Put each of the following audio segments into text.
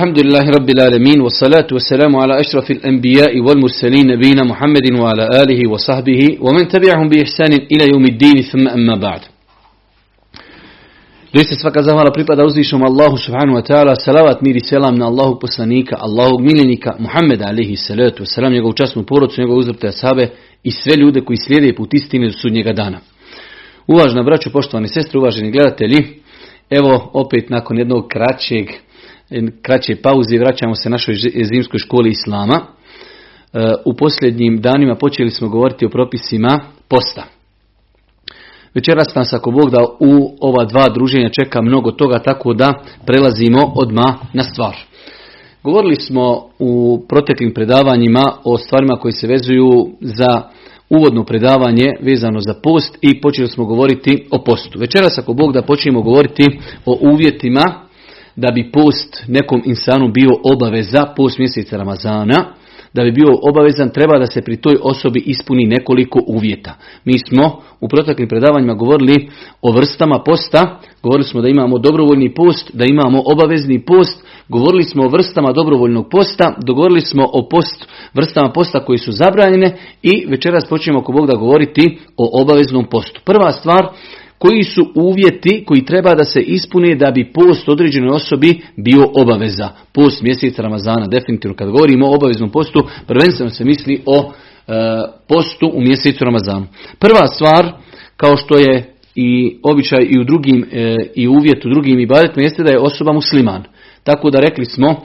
الحمد لله رب العالمين والصلاة والسلام على أشرف الأنبياء والمرسلين نبينا محمد وعلى آله وصحبه ومن تبعهم بإحسان إلى يوم الدين ثم أما بعد Doista svaka zahvala pripada uzvišom Allahu subhanahu wa ta'ala, salavat mir i selam na Allahu poslanika, Allahog miljenika, Muhammeda alihi salatu wasalam, njegovu časnu porodcu, njegovu uzvrte asabe i sve ljude koji slijede put istine do sudnjega dana. Uvažna braćo, poštovani sestre, uvaženi gledatelji, evo opet nakon jednog kraćeg, kraće pauze vraćamo se našoj zimskoj školi Islama. E, u posljednjim danima počeli smo govoriti o propisima posta. Večeras nas ako Bog da u ova dva druženja čeka mnogo toga tako da prelazimo odmah na stvar. Govorili smo u proteklim predavanjima o stvarima koji se vezuju za uvodno predavanje vezano za post i počeli smo govoriti o postu. Večeras ako Bog da počnemo govoriti o uvjetima da bi post nekom insanu bio obaveza post mjeseca Ramazana da bi bio obavezan treba da se pri toj osobi ispuni nekoliko uvjeta. Mi smo u proteklim predavanjima govorili o vrstama posta, govorili smo da imamo dobrovoljni post, da imamo obavezni post, govorili smo o vrstama dobrovoljnog posta, dogovorili smo o post, vrstama posta koji su zabranjene i večeras počnemo ako Bog da govoriti o obaveznom postu. Prva stvar, koji su uvjeti koji treba da se ispune da bi post određenoj osobi bio obaveza. Post mjeseca Ramazana, definitivno kad govorimo o obaveznom postu, prvenstveno se misli o e, postu u mjesecu Ramazanu. Prva stvar, kao što je i običaj i u drugim e, i uvjet u drugim ibadetima jeste da je osoba musliman. Tako da rekli smo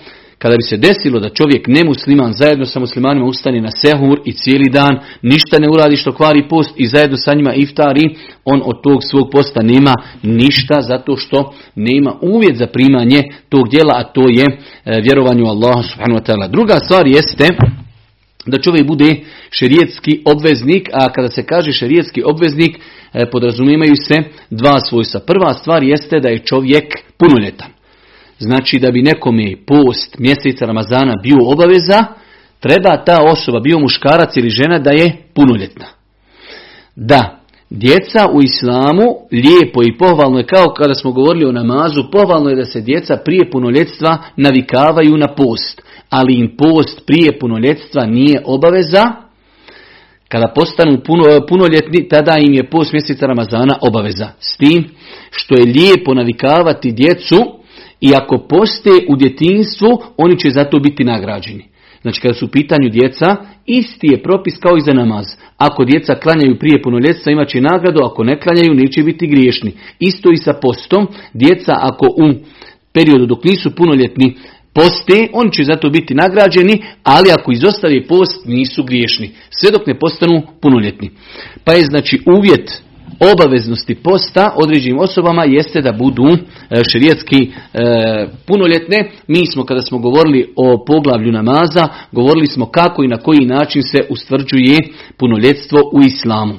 kada bi se desilo da čovjek nemusliman zajedno sa muslimanima ustane na sehur i cijeli dan, ništa ne uradi što kvari post i zajedno sa njima iftari, on od tog svog posta nema ništa zato što nema uvjet za primanje tog djela, a to je e, vjerovanju Allaha subhanahu wa ta'ala. Druga stvar jeste da čovjek bude šerijetski obveznik, a kada se kaže šerijetski obveznik, e, podrazumijemaju se dva svojstva. Prva stvar jeste da je čovjek punoljetan. Znači da bi nekome post mjeseca Ramazana bio obaveza, treba ta osoba, bio muškarac ili žena, da je punoljetna. Da, djeca u islamu lijepo i pohvalno je kao kada smo govorili o namazu, pohvalno je da se djeca prije punoljetstva navikavaju na post. Ali im post prije punoljetstva nije obaveza, kada postanu puno, punoljetni, tada im je post mjeseca Ramazana obaveza. S tim što je lijepo navikavati djecu i ako poste u djetinstvu, oni će zato biti nagrađeni. Znači kada su u pitanju djeca, isti je propis kao i za namaz. Ako djeca klanjaju prije punoljetstva imat će nagradu, ako ne klanjaju neće biti griješni. Isto i sa postom, djeca ako u periodu dok nisu punoljetni poste, oni će zato biti nagrađeni, ali ako izostave post nisu griješni. Sve dok ne postanu punoljetni. Pa je znači uvjet obaveznosti posta određenim osobama jeste da budu e, šerijetski e, punoljetne. Mi smo kada smo govorili o poglavlju namaza, govorili smo kako i na koji način se ustvrđuje punoljetstvo u islamu.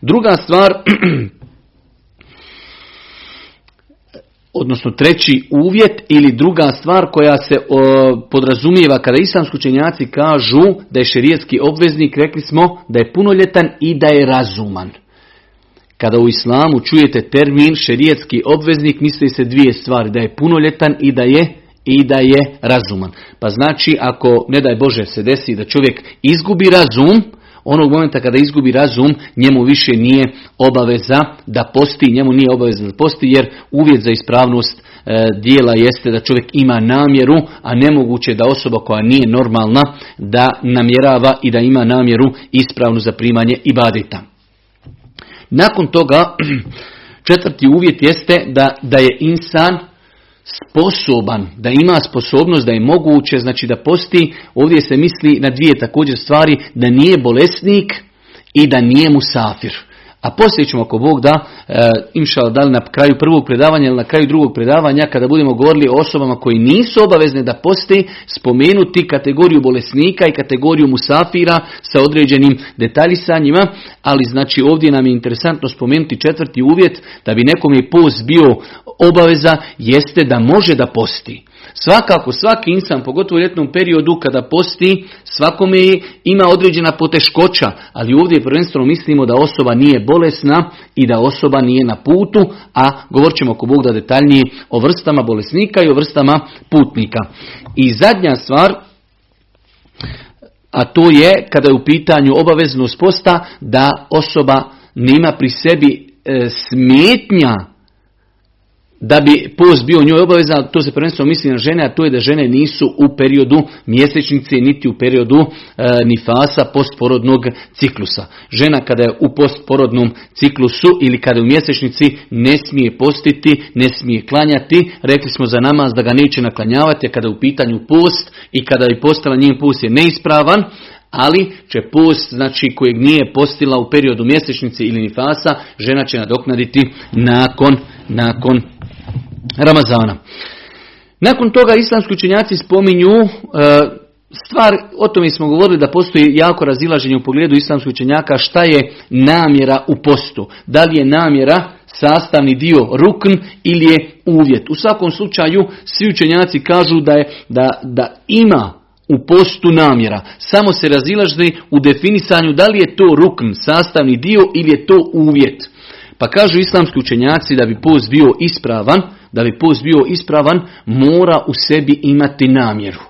Druga stvar, odnosno treći uvjet ili druga stvar koja se podrazumijeva kada islamski učenjaci kažu da je šerijetski obveznik, rekli smo da je punoljetan i da je razuman. Kada u islamu čujete termin šerijetski obveznik, misli se dvije stvari, da je punoljetan i da je i da je razuman. Pa znači ako, ne daj Bože, se desi da čovjek izgubi razum, onog momenta kada izgubi razum, njemu više nije obaveza da posti, njemu nije obaveza da posti, jer uvjet za ispravnost e, dijela jeste da čovjek ima namjeru, a nemoguće da osoba koja nije normalna da namjerava i da ima namjeru ispravnu za primanje ibadeta. Nakon toga, četvrti uvjet jeste da, da je insan sposoban, da ima sposobnost, da je moguće, znači da posti, ovdje se misli na dvije također stvari, da nije bolesnik i da nije musafir. A poslije ćemo ako Bog da, e, da li na kraju prvog predavanja ili na kraju drugog predavanja, kada budemo govorili o osobama koji nisu obavezne da posti, spomenuti kategoriju bolesnika i kategoriju musafira sa određenim detaljisanjima, ali znači ovdje nam je interesantno spomenuti četvrti uvjet da bi nekom je post bio obaveza, jeste da može da posti. Svakako, svaki insan, pogotovo u ljetnom periodu kada posti, svakome ima određena poteškoća, ali ovdje prvenstveno mislimo da osoba nije bolesna i da osoba nije na putu, a govorit ćemo ako Bog da detaljnije o vrstama bolesnika i o vrstama putnika. I zadnja stvar, a to je kada je u pitanju obaveznost posta da osoba nema pri sebi e, smetnja da bi post bio njoj obavezan, to se prvenstveno misli na žene, a to je da žene nisu u periodu mjesečnice, niti u periodu e, nifasa postporodnog ciklusa. Žena kada je u postporodnom ciklusu ili kada je u mjesečnici ne smije postiti, ne smije klanjati. Rekli smo za namaz da ga neće naklanjavati, a kada je u pitanju post i kada je postala njen post je neispravan, ali će post, znači kojeg nije postila u periodu mjesečnice ili nifasa, žena će nadoknaditi nakon, nakon Ramazana. Nakon toga islamski učenjaci spominju e, stvar, o tome smo govorili da postoji jako razilaženje u pogledu islamskih učenjaka šta je namjera u postu. Da li je namjera sastavni dio rukn ili je uvjet. U svakom slučaju svi učenjaci kažu da, je, da, da ima u postu namjera. Samo se razilaži u definisanju da li je to rukn, sastavni dio ili je to uvjet. Pa kažu islamski učenjaci da bi post bio ispravan, da bi post bio ispravan, mora u sebi imati namjeru.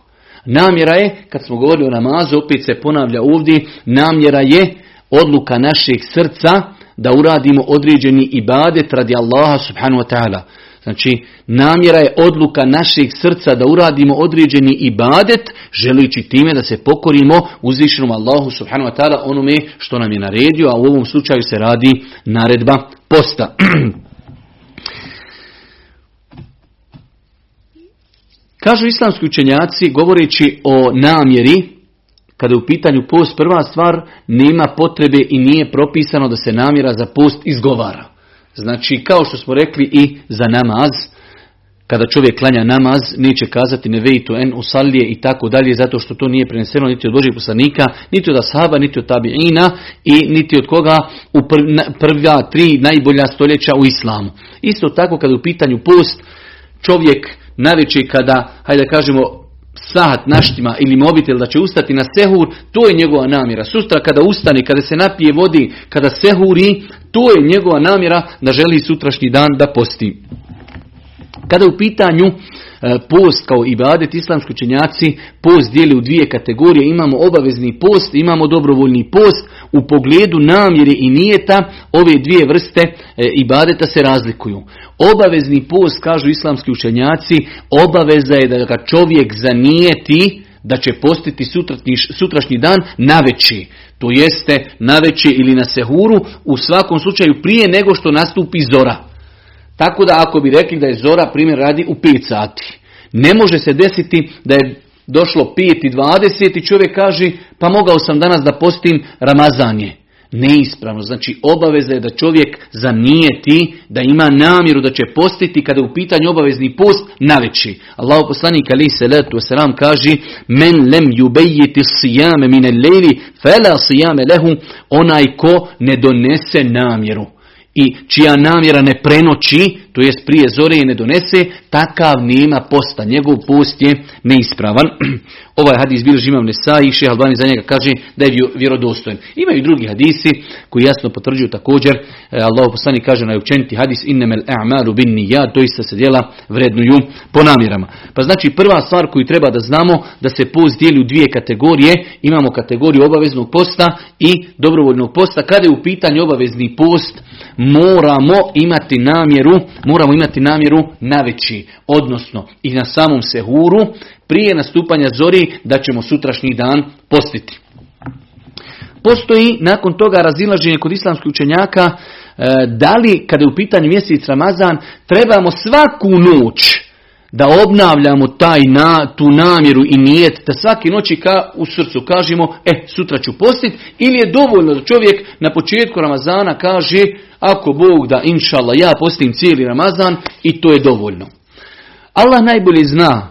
Namjera je, kad smo govorili o namazu, opet se ponavlja ovdje, namjera je odluka našeg srca da uradimo određeni ibadet radi Allaha subhanahu wa ta'ala. Znači, namjera je odluka našeg srca da uradimo određeni ibadet, želeći time da se pokorimo uzvišenom Allahu subhanahu wa ta'ala onome što nam je naredio, a u ovom slučaju se radi naredba posta. Kažu islamski učenjaci, govoreći o namjeri, kada je u pitanju post, prva stvar, nema potrebe i nije propisano da se namjera za post izgovara. Znači, kao što smo rekli i za namaz, kada čovjek klanja namaz, neće kazati nevejtu en usalije i tako dalje, zato što to nije preneseno niti od Božih poslanika, niti od ashaba, niti od tabiina i niti od koga u prva tri najbolja stoljeća u islamu. Isto tako kada je u pitanju post, čovjek najveći kada, hajde da kažemo, sahat naštima ili mobitel da će ustati na sehur, to je njegova namjera. Sutra kada ustane, kada se napije vodi, kada sehuri, to je njegova namjera da želi sutrašnji dan da posti. Kada u pitanju E, post kao ibadet islamski učenjaci post dijeli u dvije kategorije. Imamo obavezni post, imamo dobrovoljni post. U pogledu namjere i nijeta ove dvije vrste e, ibadeta se razlikuju. Obavezni post, kažu islamski učenjaci, obaveza je da ga čovjek zanijeti da će postiti sutrašnji, sutrašnji dan naveći. To jeste naveći ili na sehuru, u svakom slučaju prije nego što nastupi zora. Tako da ako bi rekli da je zora primjer radi u 5 sati. Ne može se desiti da je došlo 5 i 20 i čovjek kaže pa mogao sam danas da postim Ramazanje. Neispravno. Znači obaveza je da čovjek zanijeti, da ima namjeru da će postiti kada je u pitanju obavezni post naveći. Allah poslanik ali se letu selam kaže men lem yubejiti sijame mine lejli fela sijame lehu onaj ko ne donese namjeru i čija namjera ne prenoći, to jest prije zore i ne donese, takav nema posta. Njegov post je neispravan. Ovaj hadis bilježi imam Nesa i Šeha Albani za njega kaže da je vjerodostojen. Imaju i drugi hadisi koji jasno potvrđuju također. E, Allah poslani kaže na hadis innemel a'malu bin nijad, doista se djela vrednuju po namjerama. Pa znači prva stvar koju treba da znamo da se post dijeli u dvije kategorije. Imamo kategoriju obaveznog posta i dobrovoljnog posta. Kada je u pitanju obavezni post, moramo imati namjeru, moramo imati namjeru naveći, odnosno i na samom sehuru, prije nastupanja zori da ćemo sutrašnji dan postiti. Postoji nakon toga razilaženje kod islamskih učenjaka e, da li kada je u pitanju mjesec Ramazan trebamo svaku noć da obnavljamo taj na, tu namjeru i nijet, da svake noći ka, u srcu kažemo, e, sutra ću postiti, ili je dovoljno da čovjek na početku Ramazana kaže, ako Bog da, inšala, ja postim cijeli Ramazan i to je dovoljno. Allah najbolje zna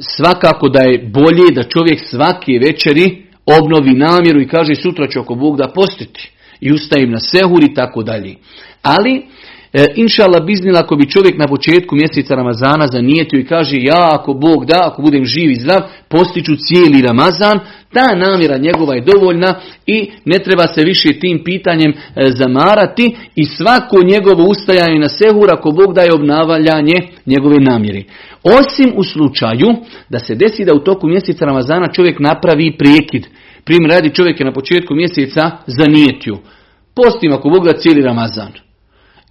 svakako da je bolje da čovjek svake večeri obnovi namjeru i kaže sutra ću ako Bog da postiti i ustajem na sehur i tako dalje. Ali E, inšala biznila ako bi čovjek na početku mjeseca Ramazana zanijetio i kaže ja ako Bog da, ako budem živ i zdrav, postiću cijeli Ramazan, ta namjera njegova je dovoljna i ne treba se više tim pitanjem e, zamarati i svako njegovo ustajanje na sehur ako Bog daje obnavljanje njegove namjeri. Osim u slučaju da se desi da u toku mjeseca Ramazana čovjek napravi prekid. Primjer radi čovjek je na početku mjeseca zanijetio. Postim ako Bog da cijeli Ramazan.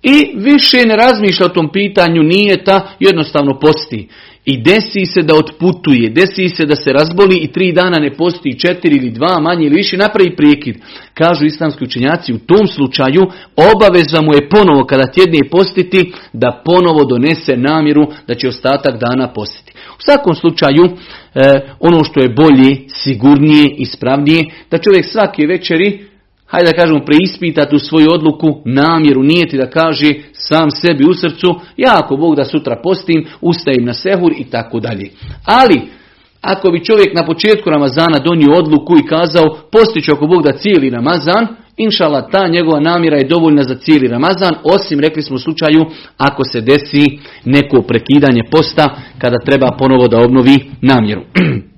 I više ne razmišlja o tom pitanju, nije ta, jednostavno posti. I desi se da otputuje, desi se da se razboli i tri dana ne posti, četiri ili dva, manje ili više, napravi prekid. Kažu islamski učenjaci, u tom slučaju obaveza mu je ponovo kada tjedne postiti, da ponovo donese namjeru da će ostatak dana postiti. U svakom slučaju, e, ono što je bolje, sigurnije, ispravnije, da čovjek svake večeri hajde da kažemo, preispitati u svoju odluku, namjeru, nijeti da kaže sam sebi u srcu, ja ako Bog da sutra postim, ustajem na sehur i tako dalje. Ali, ako bi čovjek na početku Ramazana donio odluku i kazao, postiću ako Bog da cijeli Ramazan, inšala ta njegova namjera je dovoljna za cijeli Ramazan, osim, rekli smo u slučaju, ako se desi neko prekidanje posta, kada treba ponovo da obnovi namjeru.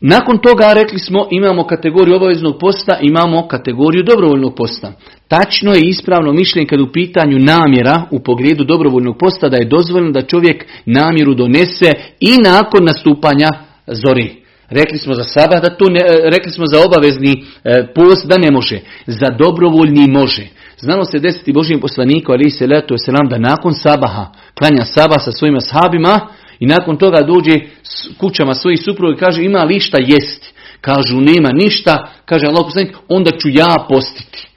Nakon toga rekli smo imamo kategoriju obaveznog posta, imamo kategoriju dobrovoljnog posta. Tačno je ispravno mišljenje kad u pitanju namjera u pogledu dobrovoljnog posta da je dozvoljeno da čovjek namjeru donese i nakon nastupanja zori. Rekli smo za sada da to ne, rekli smo za obavezni e, post da ne može, za dobrovoljni može. Znalo se desiti Božijem poslaniku ali se leto je selam da nakon sabaha klanja sabah sa svojim ashabima i nakon toga dođe kućama svojih supruga i kaže ima li šta jest? Kažu nema ništa, kaže Allah onda ću ja postiti.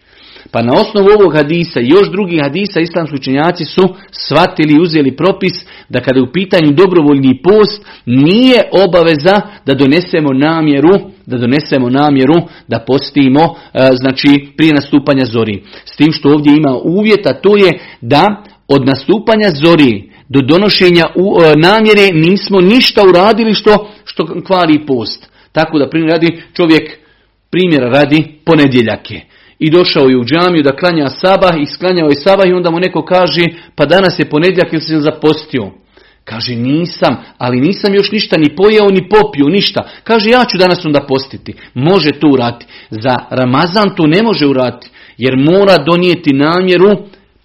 Pa na osnovu ovog hadisa i još drugih hadisa islamski učenjaci su shvatili i uzeli propis da kada je u pitanju dobrovoljni post nije obaveza da donesemo namjeru da donesemo namjeru da postimo e, znači prije nastupanja zori. S tim što ovdje ima uvjeta to je da od nastupanja zori do donošenja u, e, namjere nismo ništa uradili što, što kvari post. Tako da primjer radi čovjek primjera radi ponedjeljake. I došao je u džamiju da klanja sabah i sklanjao je sabah i onda mu neko kaže pa danas je ponedjeljak ili se zapostio. Kaže nisam, ali nisam još ništa ni pojeo ni popio, ništa. Kaže ja ću danas onda postiti. Može to urati. Za Ramazan to ne može urati. Jer mora donijeti namjeru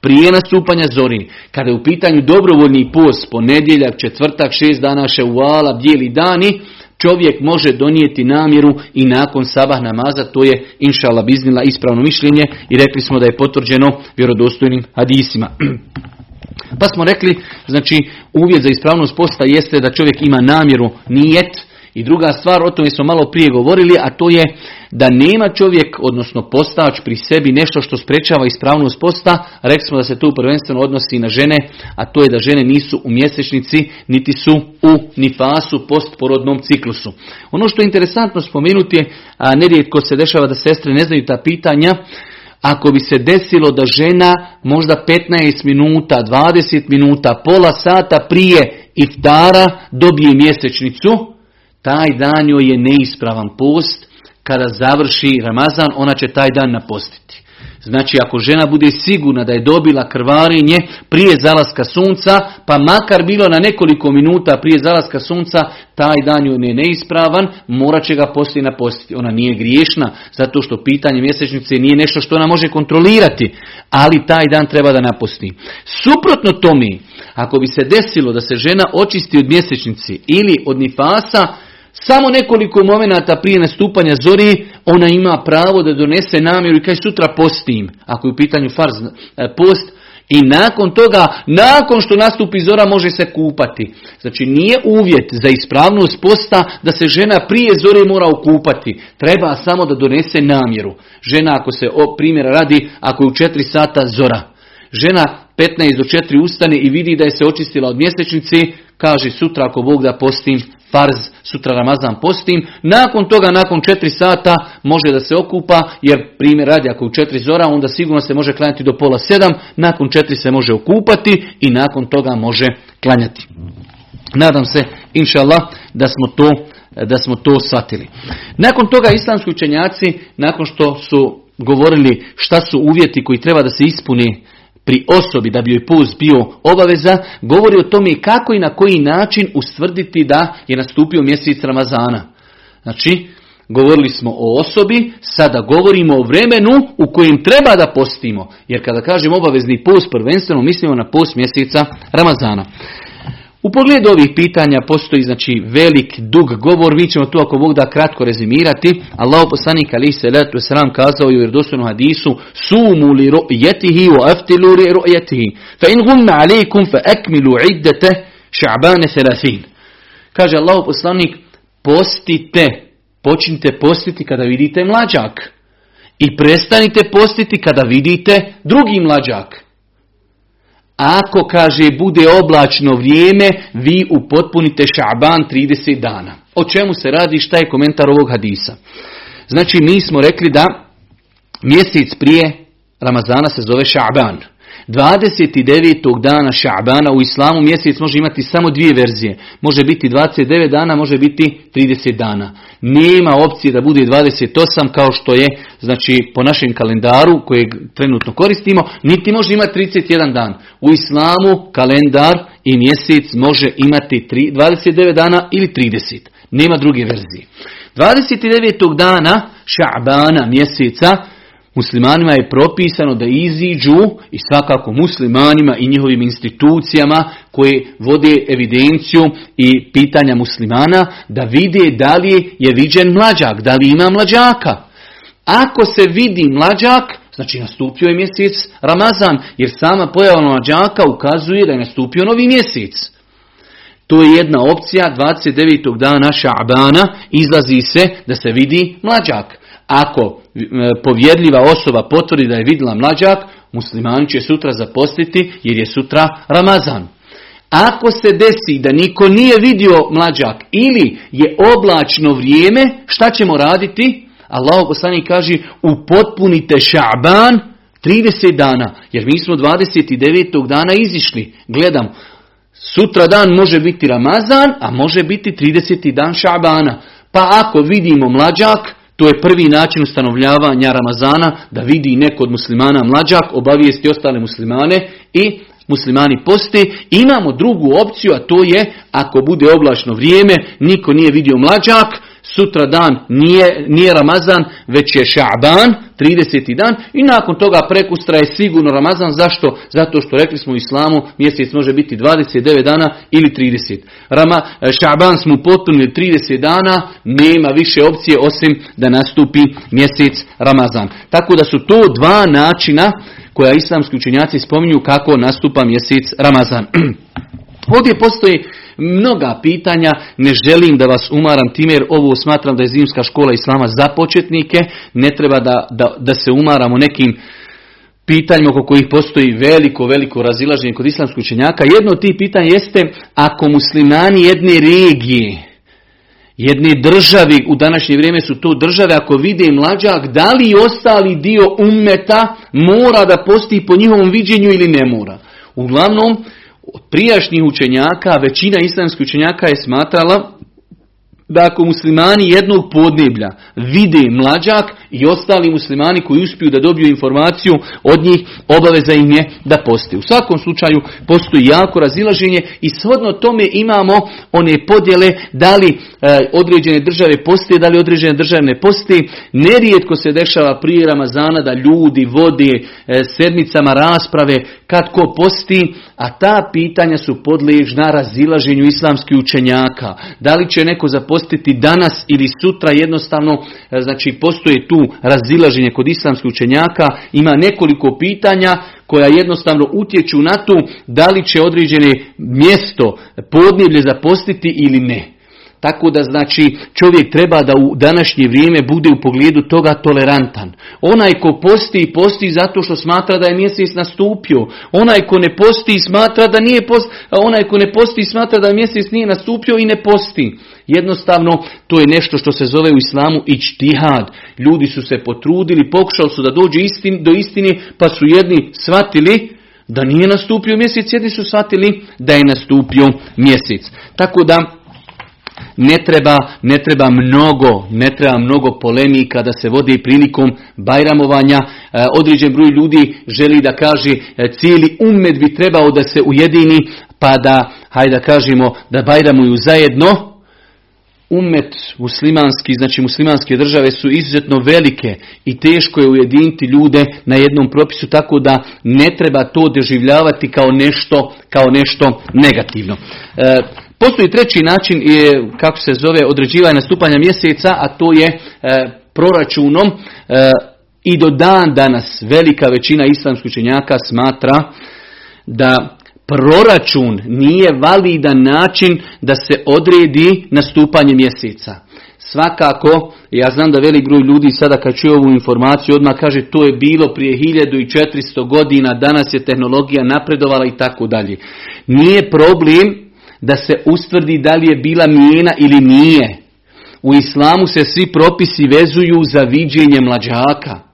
prije nastupanja zori, kada je u pitanju dobrovoljni post, ponedjeljak, četvrtak, šest dana ševala, bijeli dani, čovjek može donijeti namjeru i nakon sabah namaza, to je inšala biznila ispravno mišljenje i rekli smo da je potvrđeno vjerodostojnim hadisima. Pa smo rekli, znači uvjet za ispravnost posta jeste da čovjek ima namjeru nijet, i druga stvar, o tome smo malo prije govorili, a to je da nema čovjek, odnosno postač pri sebi nešto što sprečava ispravnost posta. Rekli smo da se to prvenstveno odnosi na žene, a to je da žene nisu u mjesečnici, niti su u nifasu postporodnom ciklusu. Ono što je interesantno spomenuti je, a nerijetko se dešava da sestre ne znaju ta pitanja, ako bi se desilo da žena možda 15 minuta, 20 minuta, pola sata prije iftara dobije mjesečnicu, taj dan joj je neispravan post, kada završi Ramazan, ona će taj dan napostiti. Znači, ako žena bude sigurna da je dobila krvarenje prije zalaska sunca, pa makar bilo na nekoliko minuta prije zalaska sunca, taj dan joj je neispravan, morat će ga poslije napostiti. Ona nije griješna, zato što pitanje mjesečnice nije nešto što ona može kontrolirati, ali taj dan treba da naposti. Suprotno tome, ako bi se desilo da se žena očisti od mjesečnici ili od nifasa, samo nekoliko momenata prije nastupanja zori, ona ima pravo da donese namjeru i kaže sutra postim, ako je u pitanju farz e, post, i nakon toga, nakon što nastupi zora, može se kupati. Znači nije uvjet za ispravnost posta da se žena prije zore mora okupati. Treba samo da donese namjeru. Žena ako se o primjera radi, ako je u 4 sata zora. Žena 15 do 4 ustane i vidi da je se očistila od mjesečnice, kaže sutra ako Bog da postim farz, sutra Ramazan postim, nakon toga, nakon četiri sata može da se okupa, jer primjer radi ako u četiri zora, onda sigurno se može klanjati do pola sedam, nakon četiri se može okupati i nakon toga može klanjati. Nadam se, inša Allah, da smo to da smo to shvatili. Nakon toga islamski učenjaci, nakon što su govorili šta su uvjeti koji treba da se ispuni pri osobi da bi joj post bio obaveza, govori o tome kako i na koji način ustvrditi da je nastupio mjesec Ramazana. Znači, govorili smo o osobi, sada govorimo o vremenu u kojem treba da postimo. Jer kada kažem obavezni post, prvenstveno mislimo na post mjeseca Ramazana. U pogledu ovih pitanja postoji znači velik, dug govor, mi ćemo to ako Bog da kratko rezimirati. Allah poslanik ali se letu sram kazao i u vjerodostojnom hadisu sumu li ru'yatihi wa aftilu li ru'yatihi. Fa in gumma alaikum fa akmilu iddete ša'bane selasin. Kaže Allah poslanik postite, počnite postiti kada vidite mlađak. I prestanite postiti kada vidite drugi mlađak. Ako, kaže, bude oblačno vrijeme, vi upotpunite šaban 30 dana. O čemu se radi, šta je komentar ovog hadisa? Znači, mi smo rekli da mjesec prije Ramazana se zove šaban. 29. dana Ša'bana u islamu mjesec može imati samo dvije verzije. Može biti 29 dana, može biti 30 dana. Nema opcije da bude 28 kao što je znači po našem kalendaru kojeg trenutno koristimo, niti može imati 31 dan. U islamu kalendar i mjesec može imati 29 dana ili 30. Nema druge verzije. 29. dana Ša'bana mjeseca Muslimanima je propisano da iziđu i svakako muslimanima i njihovim institucijama koje vode evidenciju i pitanja muslimana da vide da li je viđen mlađak, da li ima mlađaka. Ako se vidi mlađak, znači nastupio je mjesec Ramazan, jer sama pojava mlađaka ukazuje da je nastupio novi mjesec. To je jedna opcija, 29. dana Ša'bana izlazi se da se vidi mlađak. Ako povjedljiva osoba potvrdi da je vidjela mlađak, muslimani će sutra zapostiti jer je sutra Ramazan. Ako se desi da niko nije vidio mlađak ili je oblačno vrijeme, šta ćemo raditi? Allah poslanik kaže upotpunite ša'ban 30 dana, jer mi smo 29. dana izišli. Gledam, sutra dan može biti Ramazan, a može biti 30. dan ša'bana. Pa ako vidimo mlađak, to je prvi način ustanovljavanja Ramazana, da vidi neko od muslimana mlađak, obavijesti ostale muslimane i muslimani poste. Imamo drugu opciju, a to je ako bude oblačno vrijeme, niko nije vidio mlađak, sutra dan nije, nije Ramazan, već je Ša'ban, 30. dan i nakon toga prekustra je sigurno Ramazan. Zašto? Zato što rekli smo u islamu mjesec može biti 29 dana ili 30. Rama, Ša'ban smo potpunili 30 dana, nema više opcije osim da nastupi mjesec Ramazan. Tako da su to dva načina koja islamski učenjaci spominju kako nastupa mjesec Ramazan. Ovdje postoji mnoga pitanja, ne želim da vas umaram time jer ovo smatram da je zimska škola islama za početnike, ne treba da, da, da se umaramo nekim pitanjima oko kojih postoji veliko, veliko razilaženje kod islamskih učenjaka. Jedno od tih pitanja jeste ako muslimani jedne regije, jedne državi, u današnje vrijeme su to države, ako vide mlađak, da li ostali dio ummeta mora da postoji po njihovom viđenju ili ne mora. Uglavnom, od prijašnjih učenjaka, većina islamskih učenjaka je smatrala da ako muslimani jednog podneblja vide mlađak i ostali muslimani koji uspiju da dobiju informaciju od njih, obaveza im je da poste. U svakom slučaju postoji jako razilaženje i shodno tome imamo one podjele da li e, određene države poste, da li određene države ne poste. Nerijetko se dešava prije Ramazana da ljudi vode e, sedmicama rasprave kad ko posti, a ta pitanja su podležna razilaženju islamskih učenjaka. Da li će neko zapostiti danas ili sutra jednostavno, e, znači postoje tu razilaženje kod islamskih učenjaka, ima nekoliko pitanja koja jednostavno utječu na to da li će određene mjesto podneblje zapostiti ili ne. Tako da znači čovjek treba da u današnje vrijeme bude u pogledu toga tolerantan. Onaj ko posti, posti zato što smatra da je mjesec nastupio. Onaj ko ne posti smatra da nije posti, onaj ko ne posti smatra da je mjesec nije nastupio i ne posti. Jednostavno to je nešto što se zove u islamu ičtihad. Ljudi su se potrudili, pokušali su da dođu istin, do istine, pa su jedni shvatili da nije nastupio mjesec, jedni su shvatili da je nastupio mjesec. Tako da ne treba, ne treba mnogo, ne treba mnogo polemika da se vodi prilikom bajramovanja. E, određen broj ljudi želi da kaže e, cijeli umet bi trebao da se ujedini pa da, hajde da kažemo, da bajramuju zajedno, umet muslimanski, znači muslimanske države su izuzetno velike i teško je ujediniti ljude na jednom propisu tako da ne treba to doživljavati kao nešto, kao nešto negativno. E, postoji treći način je kako se zove određivanje nastupanja mjeseca, a to je e, proračunom e, i do dan danas velika većina islamskih učenjaka smatra da proračun nije validan način da se odredi nastupanje mjeseca. Svakako, ja znam da velik broj ljudi sada kad čuje ovu informaciju odmah kaže to je bilo prije 1400 godina, danas je tehnologija napredovala i tako dalje. Nije problem da se ustvrdi da li je bila mijena ili nije. U islamu se svi propisi vezuju za viđenje mlađaka.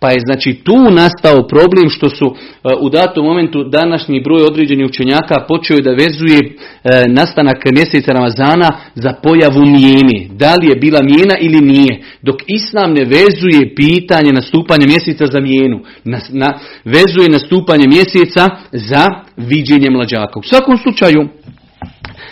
Pa je znači tu nastao problem što su e, u datom momentu današnji broj određenih učenjaka počeo da vezuje e, nastanak mjeseca Ramazana za pojavu mijene. Da li je bila mijena ili nije. Dok Islam ne vezuje pitanje nastupanja mjeseca za mijenu. Na, na, vezuje nastupanje mjeseca za viđenje mlađaka. U svakom slučaju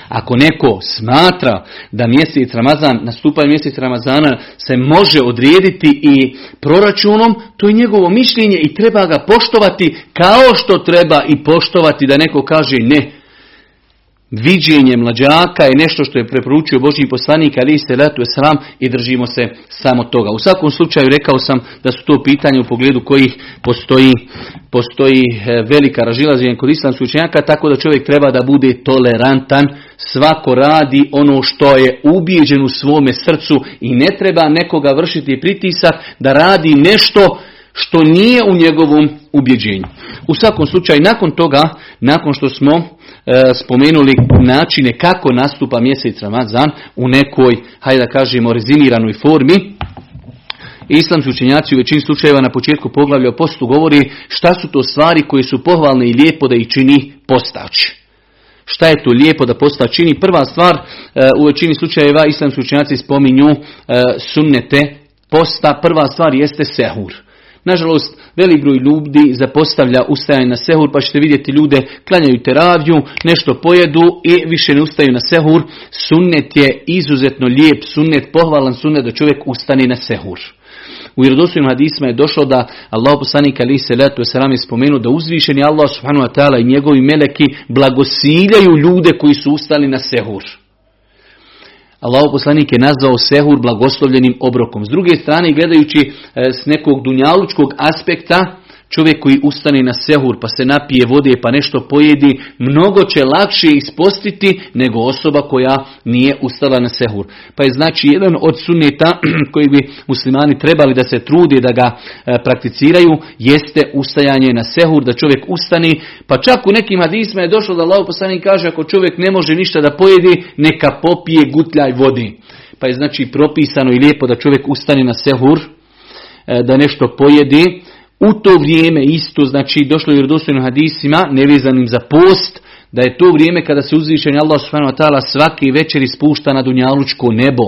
ako neko smatra da mjesec Ramazan, nastupanje mjesec Ramazana se može odrijediti i proračunom, to je njegovo mišljenje i treba ga poštovati kao što treba i poštovati da neko kaže ne, viđenje mlađaka je nešto što je preporučio Božji poslanik ali se letu sram i držimo se samo toga. U svakom slučaju rekao sam da su to pitanje u pogledu kojih postoji, postoji e, velika ražilaženja kod islamskih učenjaka, tako da čovjek treba da bude tolerantan, svako radi ono što je ubijeđen u svome srcu i ne treba nekoga vršiti pritisak da radi nešto što nije u njegovom ubjeđenju. U svakom slučaju, nakon toga, nakon što smo spomenuli načine kako nastupa mjesec Ramazan u nekoj, hajde da kažemo, rezimiranoj formi. Islamski učenjaci u većini slučajeva na početku poglavlja o postu govori šta su to stvari koje su pohvalne i lijepo da ih čini postač. Šta je to lijepo da postač čini? Prva stvar, e, u većini slučajeva islamski učenjaci spominju e, sunnete posta. Prva stvar jeste sehur. Nažalost, velik broj ljudi zapostavlja ustajanje na sehur, pa ćete vidjeti ljude klanjaju teraviju, nešto pojedu i više ne ustaju na sehur. Sunnet je izuzetno lijep sunnet, pohvalan sunnet da čovjek ustane na sehur. U vjerodostojnim hadisma je došlo da Allah poslanik ali se letu selam je spomenuo da uzvišeni Allah subhanahu wa ta'ala i njegovi meleki blagosiljaju ljude koji su ustali na sehur. Allahu poslanik je nazvao sehur blagoslovljenim obrokom. S druge strane, gledajući e, s nekog dunjalučkog aspekta, Čovjek koji ustane na sehur pa se napije vode pa nešto pojedi, mnogo će lakše ispostiti nego osoba koja nije ustala na sehur. Pa je znači jedan od sunneta koji bi muslimani trebali da se trudi da ga e, prakticiraju jeste ustajanje na sehur, da čovjek ustani. Pa čak u nekim hadisma je došlo da Allah poslanik kaže ako čovjek ne može ništa da pojedi, neka popije gutljaj vodi. Pa je znači propisano i lijepo da čovjek ustane na sehur, e, da nešto pojedi u to vrijeme isto, znači došlo je vjerodostojnim hadisima, nevezanim za post, da je to vrijeme kada se uzvišeni Allah subhanahu wa svaki večer ispušta na dunjalučko nebo.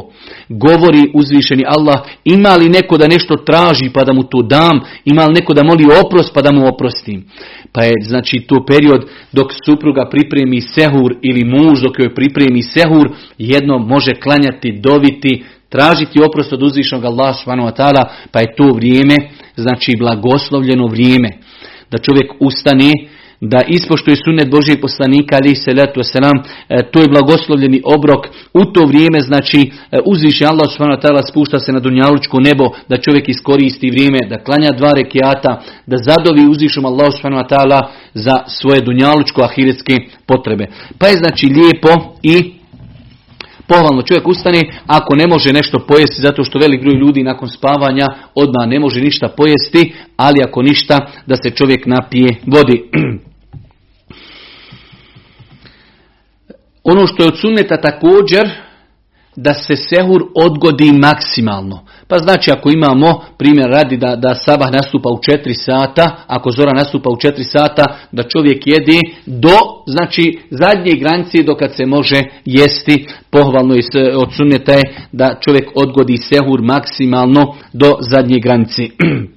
Govori uzvišeni Allah, ima li neko da nešto traži pa da mu to dam, ima li neko da moli oprost pa da mu oprostim. Pa je znači to period dok supruga pripremi sehur ili muž dok joj pripremi sehur, jedno može klanjati, doviti, tražiti oprost od uzvišenog Allah subhanahu wa pa je to vrijeme znači blagoslovljeno vrijeme. Da čovjek ustane, da ispoštuje sunet Božijeg poslanika, ali se letu selam, to je blagoslovljeni obrok. U to vrijeme, znači, e, uzviše Allah subhanahu spušta se na dunjalučko nebo, da čovjek iskoristi vrijeme, da klanja dva rekiata, da zadovi uzvišom Allah subhanahu za svoje dunjalučko ahiretske potrebe. Pa je znači lijepo i Pohvalno čovjek ustane ako ne može nešto pojesti zato što velik broj ljudi nakon spavanja odmah ne može ništa pojesti, ali ako ništa da se čovjek napije vodi. ono što je od sunneta također da se sehur odgodi maksimalno. Pa znači ako imamo primjer radi da, da sabah nastupa u 4 sata, ako zora nastupa u 4 sata, da čovjek jedi do znači zadnje granice do kad se može jesti, pohvalno i od sunneta je da čovjek odgodi sehur maksimalno do zadnje granice.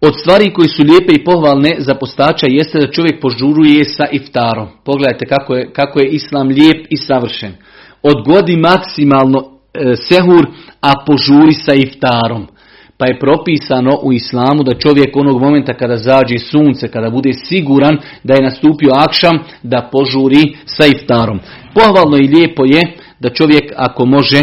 Od stvari koji su lijepe i pohvalne za postača jeste da čovjek požuruje sa iftarom. Pogledajte kako je, kako je islam lijep i savršen. Odgodi maksimalno e, sehur, a požuri sa iftarom. Pa je propisano u islamu da čovjek onog momenta kada zađe sunce, kada bude siguran da je nastupio akšam, da požuri sa iftarom. Pohvalno i lijepo je da čovjek ako može,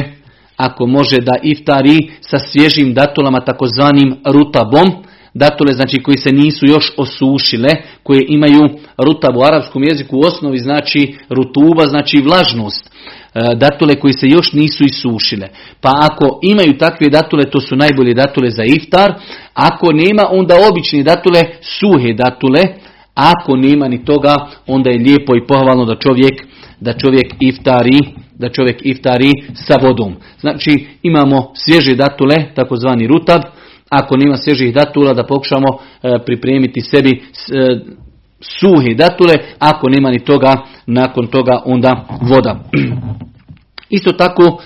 ako može da iftari sa svježim datulama takozvanim rutabom, datule znači koji se nisu još osušile, koje imaju rutab u arapskom jeziku u osnovi znači rutuba, znači vlažnost. E, datule koji se još nisu isušile. Pa ako imaju takve datule, to su najbolje datule za iftar. Ako nema, onda obični datule, suhe datule. Ako nema ni toga, onda je lijepo i pohvalno da čovjek, da čovjek iftari da čovjek iftari sa vodom. Znači imamo svježe datule, takozvani rutab, ako nema svježih datula da pokušamo e, pripremiti sebi e, suhi datule, ako nema ni toga, nakon toga onda voda. Isto tako,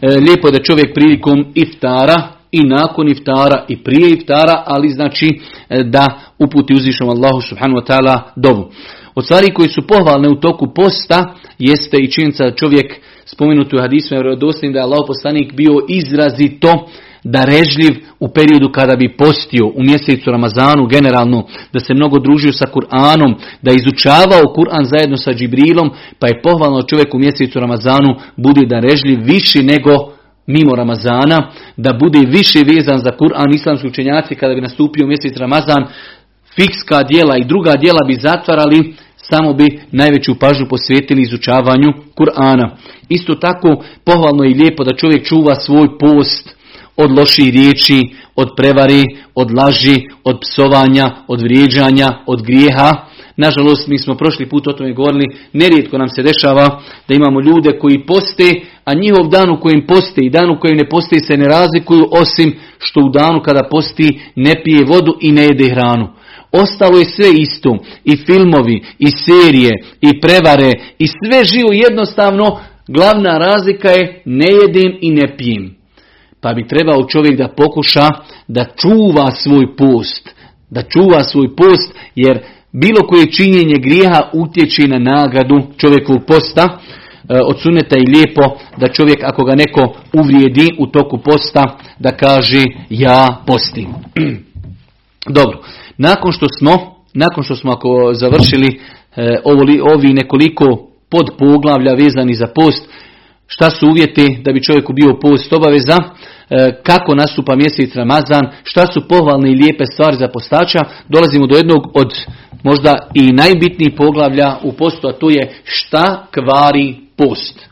e, lijepo je da čovjek prilikom iftara i nakon iftara i prije iftara, ali znači da uputi uzvišom Allahu subhanahu wa ta'ala dovu. Od stvari koji su pohvalne u toku posta jeste i činjenica da čovjek spomenuti u hadismu je da je Allah poslanik bio izrazito darežljiv u periodu kada bi postio u mjesecu Ramazanu generalno, da se mnogo družio sa Kur'anom, da izučavao Kur'an zajedno sa Džibrilom, pa je pohvalno čovjek u mjesecu Ramazanu bude darežljiv više nego mimo Ramazana, da bude više vezan za Kur'an islamski učenjaci kada bi nastupio mjesec Ramazan, fikska dijela i druga dijela bi zatvarali, samo bi najveću pažnju posvetili izučavanju Kur'ana. Isto tako pohvalno i lijepo da čovjek čuva svoj post, od loših riječi, od prevari, od laži, od psovanja, od vrijeđanja, od grijeha. Nažalost, mi smo prošli put o tome govorili, nerijetko nam se dešava da imamo ljude koji poste, a njihov dan u kojem poste i dan u kojem ne poste se ne razlikuju, osim što u danu kada posti ne pije vodu i ne jede hranu. Ostalo je sve isto, i filmovi, i serije, i prevare, i sve živo jednostavno, glavna razlika je ne jedem i ne pijem. Pa bi trebao čovjek da pokuša da čuva svoj post. Da čuva svoj post jer bilo koje činjenje grijeha utječe na nagradu čovjekovog posta. E, od suneta i lijepo da čovjek ako ga neko uvrijedi u toku posta da kaže ja postim. Dobro, nakon što smo, nakon što smo ako završili e, ovi nekoliko podpoglavlja vezani za post, šta su uvjeti da bi čovjeku bio post obaveza, e, kako nastupa mjesec Ramazan, šta su pohvalne i lijepe stvari za postača, dolazimo do jednog od možda i najbitnijih poglavlja u postu, a to je šta kvari post.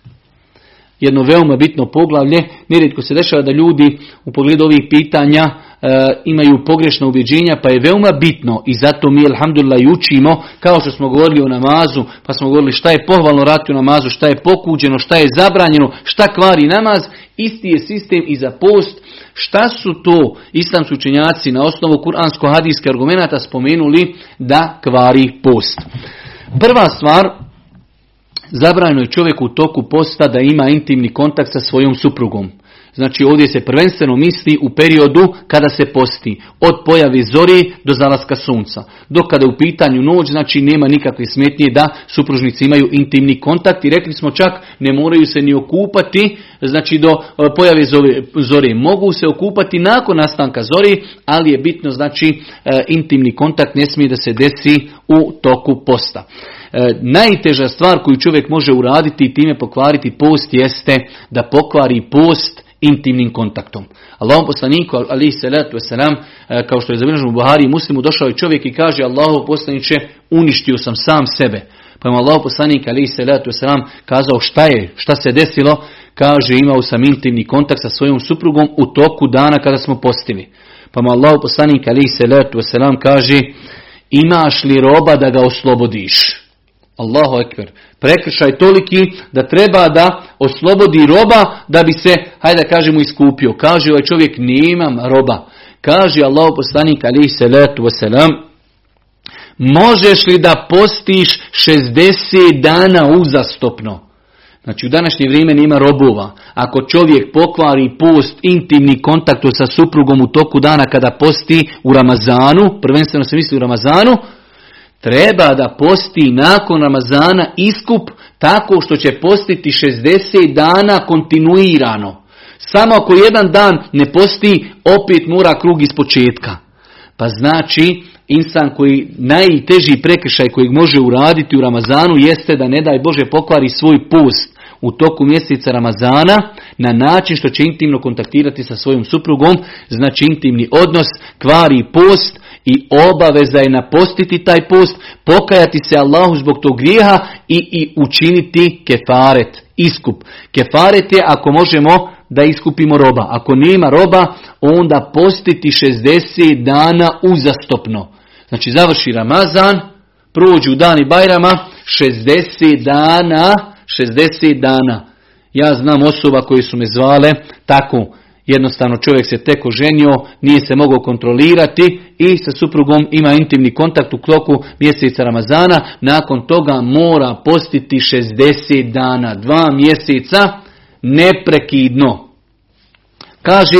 Jedno veoma bitno poglavlje, nerijetko se dešava da ljudi u pogledu ovih pitanja E, imaju pogrešna ubjeđenja, pa je veoma bitno i zato mi, alhamdulillah, učimo, kao što smo govorili o namazu, pa smo govorili šta je pohvalno rati u namazu, šta je pokuđeno, šta je zabranjeno, šta kvari namaz, isti je sistem i za post. Šta su to islamski učenjaci na osnovu kuransko-hadijske argumenta spomenuli da kvari post? Prva stvar, zabranjeno je čovjeku u toku posta da ima intimni kontakt sa svojom suprugom. Znači ovdje se prvenstveno misli u periodu kada se posti. Od pojave zori do zalaska sunca. Dok kada je u pitanju noć, znači nema nikakve smetnje da supružnici imaju intimni kontakt. I rekli smo čak ne moraju se ni okupati, znači do e, pojave zore. Mogu se okupati nakon nastanka zori, ali je bitno znači e, intimni kontakt ne smije da se desi u toku posta. E, najteža stvar koju čovjek može uraditi i time pokvariti post jeste da pokvari post intimnim kontaktom. Allahom poslaniku, ali salatu wasalam, e, kao što je zabilježeno u Buhari i muslimu, došao je čovjek i kaže Allahov poslaniče, uništio sam sam sebe. Pa mu Allahov poslanik, ali salatu wasalam, kazao šta je, šta se desilo, kaže imao sam intimni kontakt sa svojom suprugom u toku dana kada smo postili. Pa mu Allahov poslanik, ali salatu wasalam, kaže imaš li roba da ga oslobodiš? Allahu ekber. Prekršaj toliki da treba da oslobodi roba da bi se, hajde da kažemo, iskupio. Kaže ovaj čovjek, nemam roba. Kaže Allah poslanik alaihi salatu wasalam, možeš li da postiš 60 dana uzastopno? Znači u današnje vrijeme nema robova. Ako čovjek pokvari post, intimni kontakt sa suprugom u toku dana kada posti u Ramazanu, prvenstveno se misli u Ramazanu, treba da posti nakon Ramazana iskup tako što će postiti 60 dana kontinuirano. Samo ako jedan dan ne posti, opet mora krug iz početka. Pa znači, insan koji najteži prekršaj kojeg može uraditi u Ramazanu jeste da ne daj Bože pokvari svoj post u toku mjeseca Ramazana na način što će intimno kontaktirati sa svojom suprugom, znači intimni odnos, kvari post i obaveza je napostiti taj post, pokajati se Allahu zbog tog grijeha i, i učiniti kefaret, iskup. Kefaret je ako možemo da iskupimo roba. Ako nema roba, onda postiti 60 dana uzastopno. Znači završi Ramazan, prođu dani Bajrama, 60 dana 60 dana. Ja znam osoba koji su me zvale tako. Jednostavno čovjek se teko ženio, nije se mogao kontrolirati i sa suprugom ima intimni kontakt u kloku mjeseca Ramazana. Nakon toga mora postiti 60 dana, dva mjeseca neprekidno. Kaže,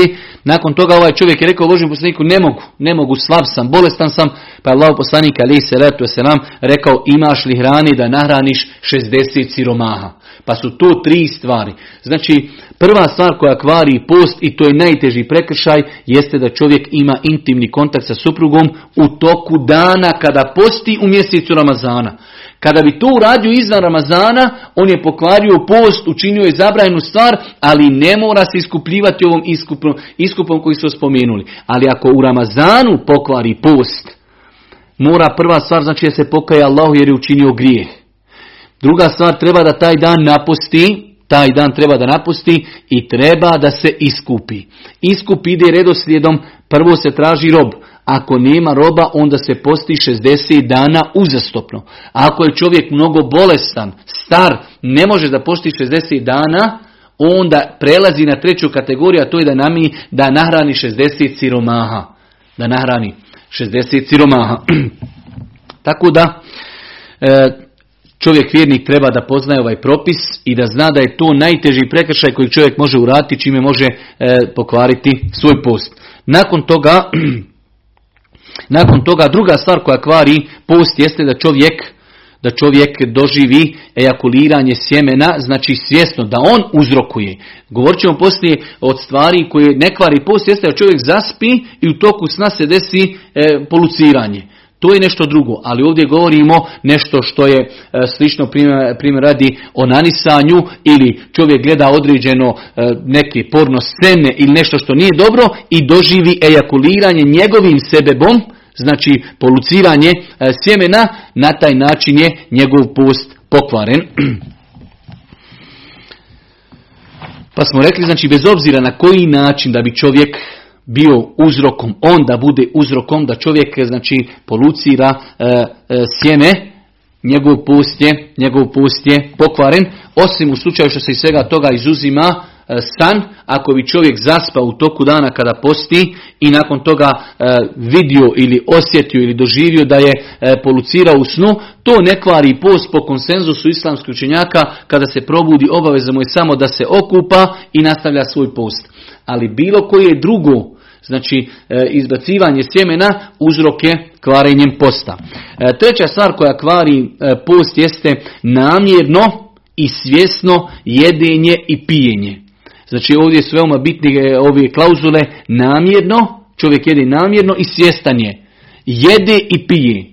nakon toga ovaj čovjek je rekao Božem poslaniku, ne mogu, ne mogu, slav sam, bolestan sam, pa je Allah poslanik ali se se nam rekao, imaš li hrani da nahraniš 60 siromaha. Pa su to tri stvari. Znači, prva stvar koja kvari post i to je najteži prekršaj, jeste da čovjek ima intimni kontakt sa suprugom u toku dana kada posti u mjesecu Ramazana. Kada bi to uradio izvan Ramazana, on je pokvario post, učinio je zabrajnu stvar, ali ne mora se iskupljivati ovom iskupom, iskupom koji su spomenuli. Ali ako u Ramazanu pokvari post, mora prva stvar znači da se pokaje Allahu jer je učinio grijeh. Druga stvar treba da taj dan napusti, taj dan treba da napusti i treba da se iskupi. Iskup ide redoslijedom, prvo se traži rob, ako nema roba, onda se posti 60 dana uzastopno. Ako je čovjek mnogo bolestan, star, ne može da posti 60 dana, onda prelazi na treću kategoriju, a to je da nami da nahrani 60 siromaha. Da nahrani 60 siromaha. Tako da, e, čovjek vjernik treba da poznaje ovaj propis i da zna da je to najteži prekršaj koji čovjek može uraditi čime može e, pokvariti svoj post. Nakon toga Nakon toga druga stvar koja kvari post jeste da čovjek da čovjek doživi ejakuliranje sjemena, znači svjesno da on uzrokuje. Govorit ćemo poslije od stvari koje ne kvari post, jeste da čovjek zaspi i u toku sna se desi e, poluciranje. To je nešto drugo, ali ovdje govorimo nešto što je e, slično primjer, radi o nanisanju ili čovjek gleda određeno e, neke porno scene ili nešto što nije dobro i doživi ejakuliranje njegovim sebebom, znači poluciranje e, sjemena, na taj način je njegov post pokvaren. Pa smo rekli, znači bez obzira na koji način da bi čovjek bio uzrokom, on da bude uzrokom da čovjek znači polucira e, e, sjeme, njegov pust je, njegov pust je pokvaren, osim u slučaju što se iz svega toga izuzima e, san, ako bi čovjek zaspa u toku dana kada posti i nakon toga e, vidio ili osjetio ili doživio da je e, polucirao u snu, to ne kvari post po konsenzusu islamskih učenjaka, kada se probudi obaveza mu je samo da se okupa i nastavlja svoj post. Ali bilo koje drugo Znači, e, izbacivanje sjemena uzrok je kvarenjem posta. E, treća stvar koja kvari e, post jeste namjerno i svjesno jedenje i pijenje. Znači, ovdje su veoma bitne ove klauzule namjerno, čovjek jede namjerno i svjestan je. Jede i pije.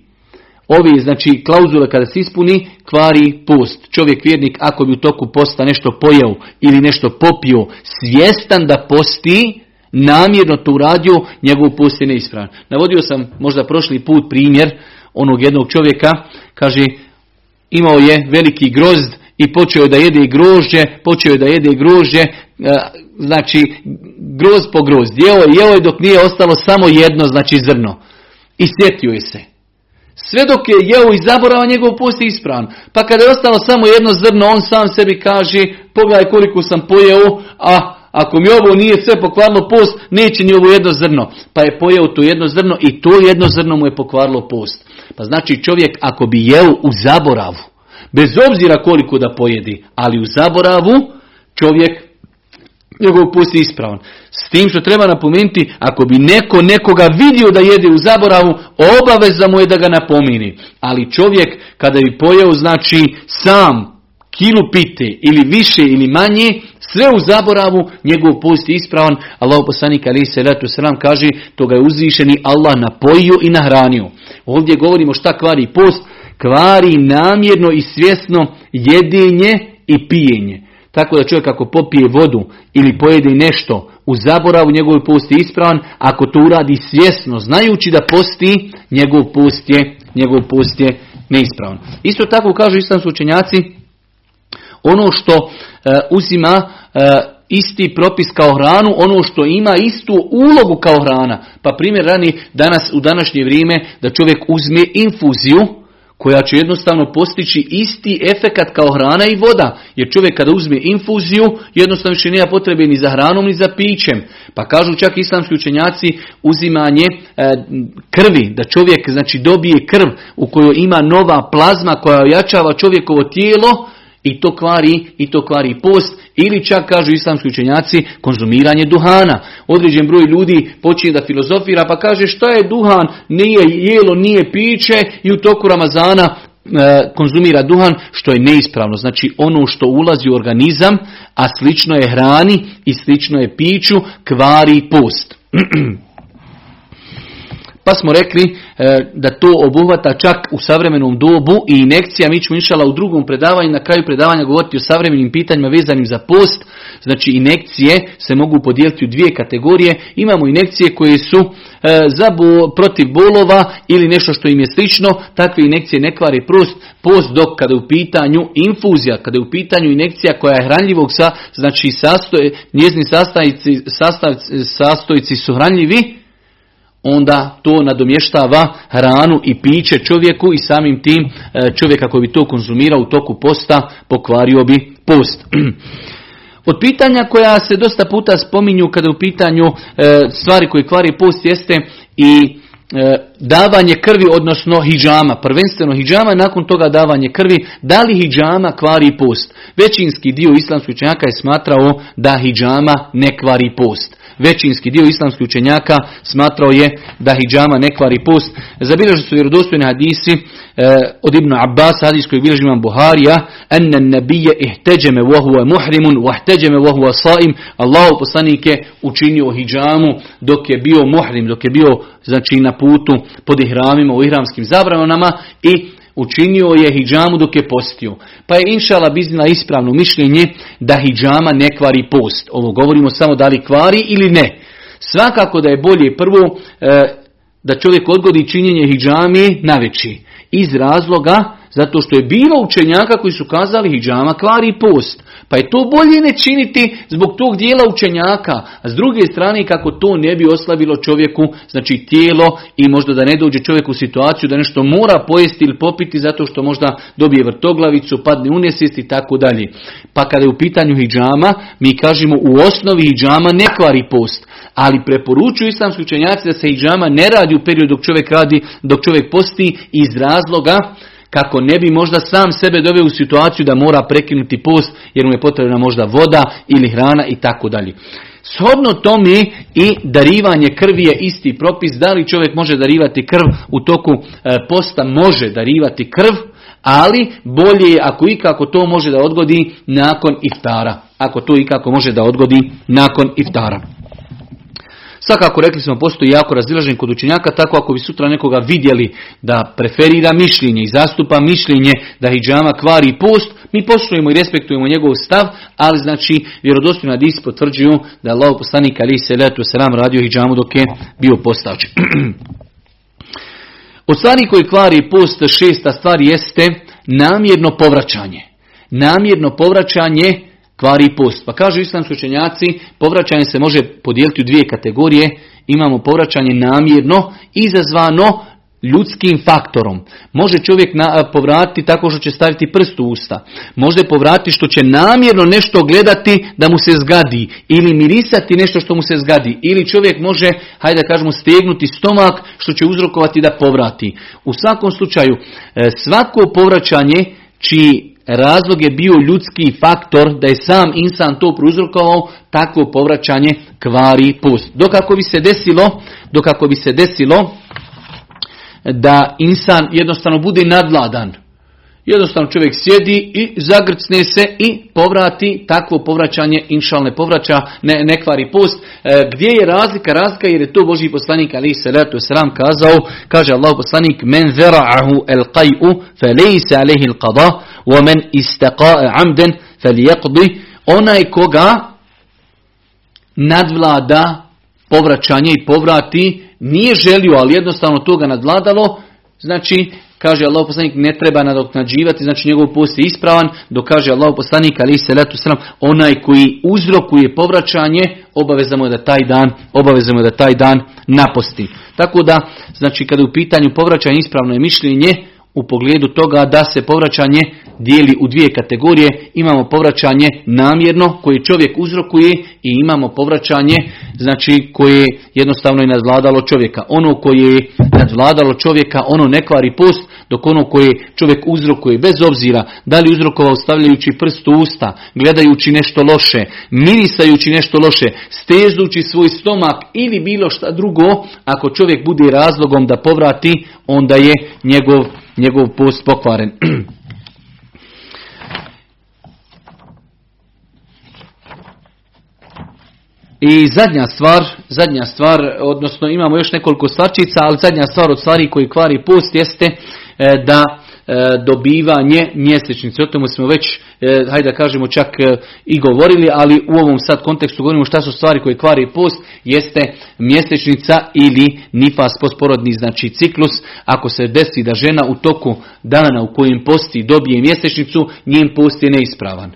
Ovi, znači, klauzule kada se ispuni, kvari post. Čovjek vjernik, ako bi u toku posta nešto pojeo ili nešto popio, svjestan da posti, namjerno to uradio, njegov post je neispravan. Navodio sam možda prošli put primjer onog jednog čovjeka, kaže imao je veliki grozd i počeo da jede grožđe, počeo da jede grožđe, e, znači grozd po grozd. Jeo je, jeo je dok nije ostalo samo jedno, znači zrno. I sjetio je se. Sve dok je jeo i zaborava, njegov post je ispravan. Pa kada je ostalo samo jedno zrno, on sam sebi kaže, pogledaj koliko sam pojeo, a ako mi ovo nije sve pokvarilo post, neće ni ovo jedno zrno. Pa je pojeo to jedno zrno i to jedno zrno mu je pokvarilo post. Pa znači čovjek ako bi jeo u zaboravu, bez obzira koliko da pojedi, ali u zaboravu čovjek njegov post je ispravan. S tim što treba napomenuti, ako bi neko nekoga vidio da jede u zaboravu, obaveza mu je da ga napomini. Ali čovjek kada bi pojeo, znači sam kilu pite ili više ili manje, sve u zaboravu, njegov post je ispravan. Allah poslanik ali se letu sram kaže, to ga je uzvišeni Allah napojio i nahranio. Ovdje govorimo šta kvari post, kvari namjerno i svjesno jedenje i pijenje. Tako da čovjek ako popije vodu ili pojede nešto u zaboravu, njegov post je ispravan. Ako to uradi svjesno, znajući da posti, njegov post je, njegov post je neispravan. Isto tako kažu islamski učenjaci, ono što e, uzima e, isti propis kao hranu, ono što ima istu ulogu kao hrana. Pa primjer rani danas u današnje vrijeme da čovjek uzme infuziju, koja će jednostavno postići isti efekat kao hrana i voda. Jer čovjek kada uzme infuziju, jednostavno više nema potrebe ni za hranom ni za pićem. Pa kažu čak islamski učenjaci uzimanje e, krvi, da čovjek znači dobije krv u kojoj ima nova plazma koja ojačava čovjekovo tijelo, i to kvari i to kvari post ili čak kažu islamski učenjaci konzumiranje duhana. Određen broj ljudi počinje da filozofira pa kaže što je duhan, nije jelo, nije piće i u toku Ramazana e, konzumira duhan što je neispravno. Znači ono što ulazi u organizam, a slično je hrani i slično je piću, kvari post. Pa smo rekli e, da to obuhvata čak u savremenom dobu i inekcija. Mi ćemo inšala u drugom predavanju, na kraju predavanja govoriti o savremenim pitanjima vezanim za post. Znači inekcije se mogu podijeliti u dvije kategorije. Imamo inekcije koje su e, za protiv bolova ili nešto što im je slično. Takve inekcije ne kvari prost, post dok kada je u pitanju infuzija, kada je u pitanju inekcija koja je hranljivog sa, znači sastoje, njezini sastojci, sastojci su hranljivi, onda to nadomještava hranu i piće čovjeku i samim tim e, čovjek ako bi to konzumirao u toku posta pokvario bi post. Od pitanja koja se dosta puta spominju kada u pitanju e, stvari koje kvari post jeste i e, davanje krvi, odnosno hijjama, prvenstveno hijjama, nakon toga davanje krvi, da li hijjama kvari post? Većinski dio islamskih učenjaka je smatrao da hijjama ne kvari post većinski dio islamskih učenjaka smatrao je da hijjama ne kvari post. Zabilježu su vjerodostojni hadisi e, od Ibn Abbas, hadis koji bilježi imam Buharija, enne nabije ihteđeme vohuva muhrimun, vahteđeme vohuva saim, Allah poslanik je učinio hijjamu dok je bio muhrim, dok je bio znači na putu pod ihramima u ihramskim zabranama i učinio je hijjamu dok je postio. Pa je inšala biznila ispravno mišljenje da hijjama ne kvari post. Ovo govorimo samo da li kvari ili ne. Svakako da je bolje prvo e, da čovjek odgodi činjenje hijjami na veći. Iz razloga zato što je bilo učenjaka koji su kazali hijjama kvari post. Pa je to bolje ne činiti zbog tog dijela učenjaka. A s druge strane kako to ne bi oslabilo čovjeku, znači tijelo i možda da ne dođe čovjek u situaciju da nešto mora pojesti ili popiti zato što možda dobije vrtoglavicu, padne unesist i tako dalje. Pa kada je u pitanju hijjama, mi kažemo u osnovi hijjama ne kvari post. Ali preporučuju islamski učenjaci da se hijjama ne radi u periodu dok čovjek radi, dok čovjek posti iz razloga kako ne bi možda sam sebe doveo u situaciju da mora prekinuti post jer mu je potrebna možda voda ili hrana i tako dalje. Shodno tome i darivanje krvi je isti propis. Da li čovjek može darivati krv u toku e, posta? Može darivati krv, ali bolje je ako ikako to može da odgodi nakon iftara. Ako to ikako može da odgodi nakon iftara. Svakako rekli smo postoji jako razilažen kod učenjaka, tako ako bi sutra nekoga vidjeli da preferira mišljenje i zastupa mišljenje da hijjama kvari post, mi poštujemo i respektujemo njegov stav, ali znači vjerodostojni hadisi potvrđuju da je Allah poslanik ali se letu selam radio hijjamu dok je bio postač. Od stvari koji kvari post šesta stvar jeste namjerno povraćanje. Namjerno povraćanje kvari post. Pa kažu islamski učenjaci, povraćanje se može podijeliti u dvije kategorije. Imamo povraćanje namjerno, izazvano ljudskim faktorom. Može čovjek na, povratiti tako što će staviti prst u usta. Može povratiti što će namjerno nešto gledati da mu se zgadi. Ili mirisati nešto što mu se zgadi. Ili čovjek može, hajde da kažemo, stegnuti stomak što će uzrokovati da povrati. U svakom slučaju, e, svako povraćanje čiji razlog je bio ljudski faktor da je sam insan to prouzrokovao, takvo povraćanje kvari post. Dok ako bi se desilo, dok ako bi se desilo da insan jednostavno bude nadladan, Jednostavno čovjek sjedi i zagrcne se i povrati takvo povraćanje, inšalne povraća, ne, ne kvari post. E, gdje je razlika? Razlika jer je to Boži poslanik ali se letu sram kazao, kaže Allah poslanik, men vera'ahu el qaj'u fe lejse alehi il istaqa'a amden fe lijekdi, onaj koga nadvlada povraćanje i povrati, nije želio, ali jednostavno toga nadvladalo, znači kaže Allah poslanik ne treba nadoknađivati, znači njegov post je ispravan, dok kaže Allah poslanik ali se letu sram, onaj koji uzrokuje povraćanje, obavezamo je da taj dan, obavezamo je da taj dan naposti. Tako da, znači kada je u pitanju povraćanje ispravno je mišljenje, u pogledu toga da se povraćanje dijeli u dvije kategorije. Imamo povraćanje namjerno koje čovjek uzrokuje i imamo povraćanje znači koje jednostavno je nadvladalo čovjeka. Ono koje je nadvladalo čovjeka ono ne kvari post dok ono koje čovjek uzrokuje bez obzira da li uzrokovao stavljajući prst u usta, gledajući nešto loše, mirisajući nešto loše, stežući svoj stomak ili bilo šta drugo, ako čovjek bude razlogom da povrati, onda je njegov njegov post pokvaren. I zadnja stvar, zadnja stvar, odnosno imamo još nekoliko stvarčica, ali zadnja stvar od stvari koji kvari post jeste e, da dobivanje mjesečnice. O tome smo već, e, hajde da kažemo, čak e, i govorili, ali u ovom sad kontekstu govorimo šta su stvari koje kvari post, jeste mjesečnica ili nifas postporodni, znači ciklus. Ako se desi da žena u toku dana u kojem posti dobije mjesečnicu, njen post je neispravan.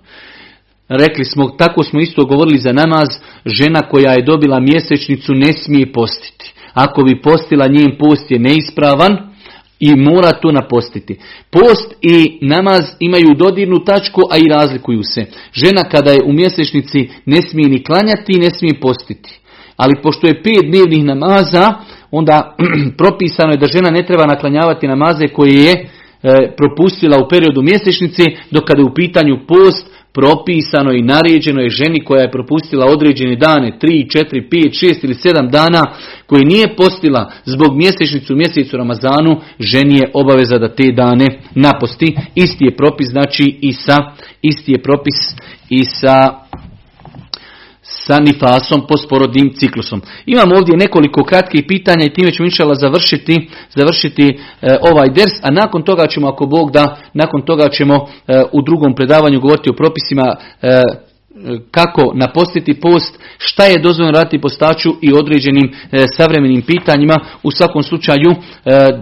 Rekli smo, tako smo isto govorili za namaz, žena koja je dobila mjesečnicu ne smije postiti. Ako bi postila, njen post je neispravan, i mora to napostiti. Post i namaz imaju dodirnu tačku, a i razlikuju se. Žena kada je u mjesečnici ne smije ni klanjati, ne smije postiti. Ali pošto je pet dnevnih namaza, onda propisano je da žena ne treba naklanjavati namaze koje je e, propustila u periodu mjesečnice, dok kada je u pitanju post, propisano i naređeno je ženi koja je propustila određene dane, 3, 4, 5, 6 ili 7 dana, koji nije postila zbog mjesečnicu mjesecu Ramazanu, ženi je obaveza da te dane naposti. Isti je propis, znači i sa, isti je propis i sa sa nifasom posporodnim ciklusom. Imamo ovdje nekoliko kratkih pitanja i time ćemo inšala završiti, završiti e, ovaj ders, a nakon toga ćemo, ako Bog da, nakon toga ćemo e, u drugom predavanju govoriti o propisima e, kako napostiti post, šta je dozvoljeno raditi postaču i određenim e, savremenim pitanjima. U svakom slučaju e,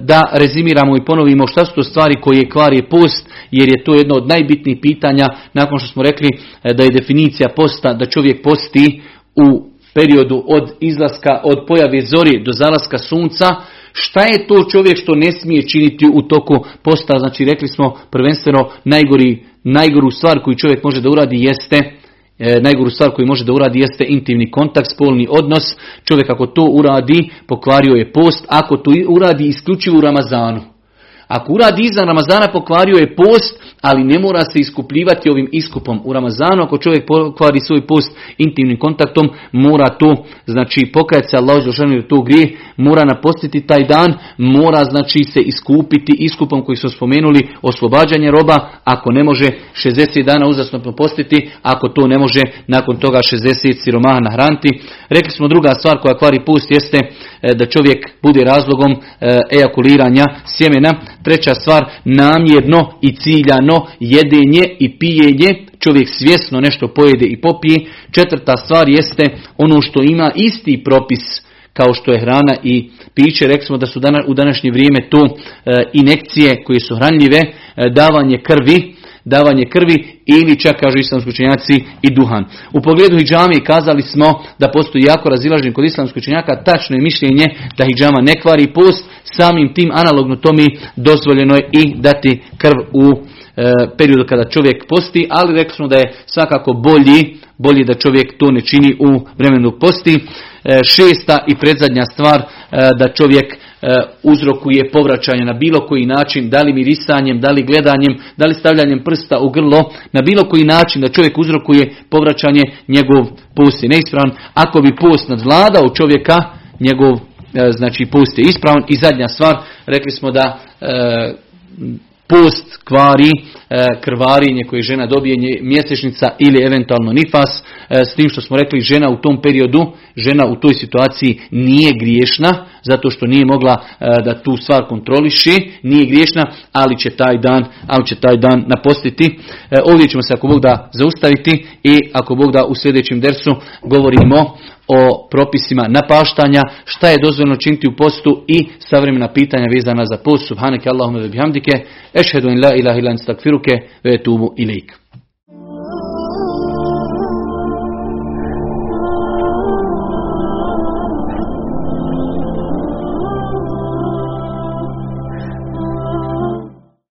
da rezimiramo i ponovimo šta su to stvari koje kvari post, jer je to jedno od najbitnijih pitanja nakon što smo rekli e, da je definicija posta da čovjek posti u periodu od izlaska, od pojave zori do zalaska sunca, Šta je to čovjek što ne smije činiti u toku posta? Znači rekli smo prvenstveno najgori, najgoru stvar koju čovjek može da uradi jeste e, najgoru stvar koju može da uradi jeste intimni kontakt, spolni odnos. Čovjek ako to uradi, pokvario je post. Ako to uradi isključivo u Ramazanu. Ako uradi izvan Ramazana pokvario je post, ali ne mora se iskupljivati ovim iskupom u Ramazanu. Ako čovjek pokvari svoj post intimnim kontaktom, mora to, znači pokajati se Allah jer to grije, mora napostiti taj dan, mora znači se iskupiti iskupom koji su spomenuli oslobađanje roba, ako ne može 60 dana uzasno postiti, ako to ne može nakon toga 60 siromaha nahraniti. Rekli smo druga stvar koja kvari post jeste da čovjek bude razlogom e, ejakuliranja sjemena. Treća stvar, namjerno i ciljano jedenje i pijenje, čovjek svjesno nešto pojede i popije. Četvrta stvar jeste ono što ima isti propis kao što je hrana i piće. Rekli smo da su u današnje vrijeme to e, inekcije koje su hranljive, e, davanje krvi, davanje krvi ili čak kažu islamski učenjaci i duhan. U pogledu hijjami kazali smo da postoji jako razilaženje kod islamskih učenjaka, tačno je mišljenje da hijjama ne kvari post, samim tim analogno to mi dozvoljeno je i dati krv u e, periodu kada čovjek posti, ali rekli smo da je svakako bolji, bolji da čovjek to ne čini u vremenu posti. E, šesta i predzadnja stvar e, da čovjek uzrokuje povraćanje na bilo koji način, da li mirisanjem, da li gledanjem, da li stavljanjem prsta u grlo, na bilo koji način da čovjek uzrokuje povraćanje, njegov post je neispravan. Ako bi post nadvladao čovjeka, njegov znači post je ispravan. I zadnja stvar, rekli smo da post kvari e, krvarinje koje žena dobije mjesečnica ili eventualno nifas e, s tim što smo rekli žena u tom periodu žena u toj situaciji nije griješna zato što nije mogla e, da tu stvar kontroliši nije griješna ali će taj dan ali će taj dan napostiti ovdje ćemo se ako Bog da zaustaviti i ako Bog da u sljedećem dersu govorimo o propisima napaštanja, šta je dozvoljeno činiti u postu i savremena pitanja vezana za post. Subhaneke Allahumma ve bihamdike, ešhedu in la ilaha ilan stakfiruke, ve tubu ilik.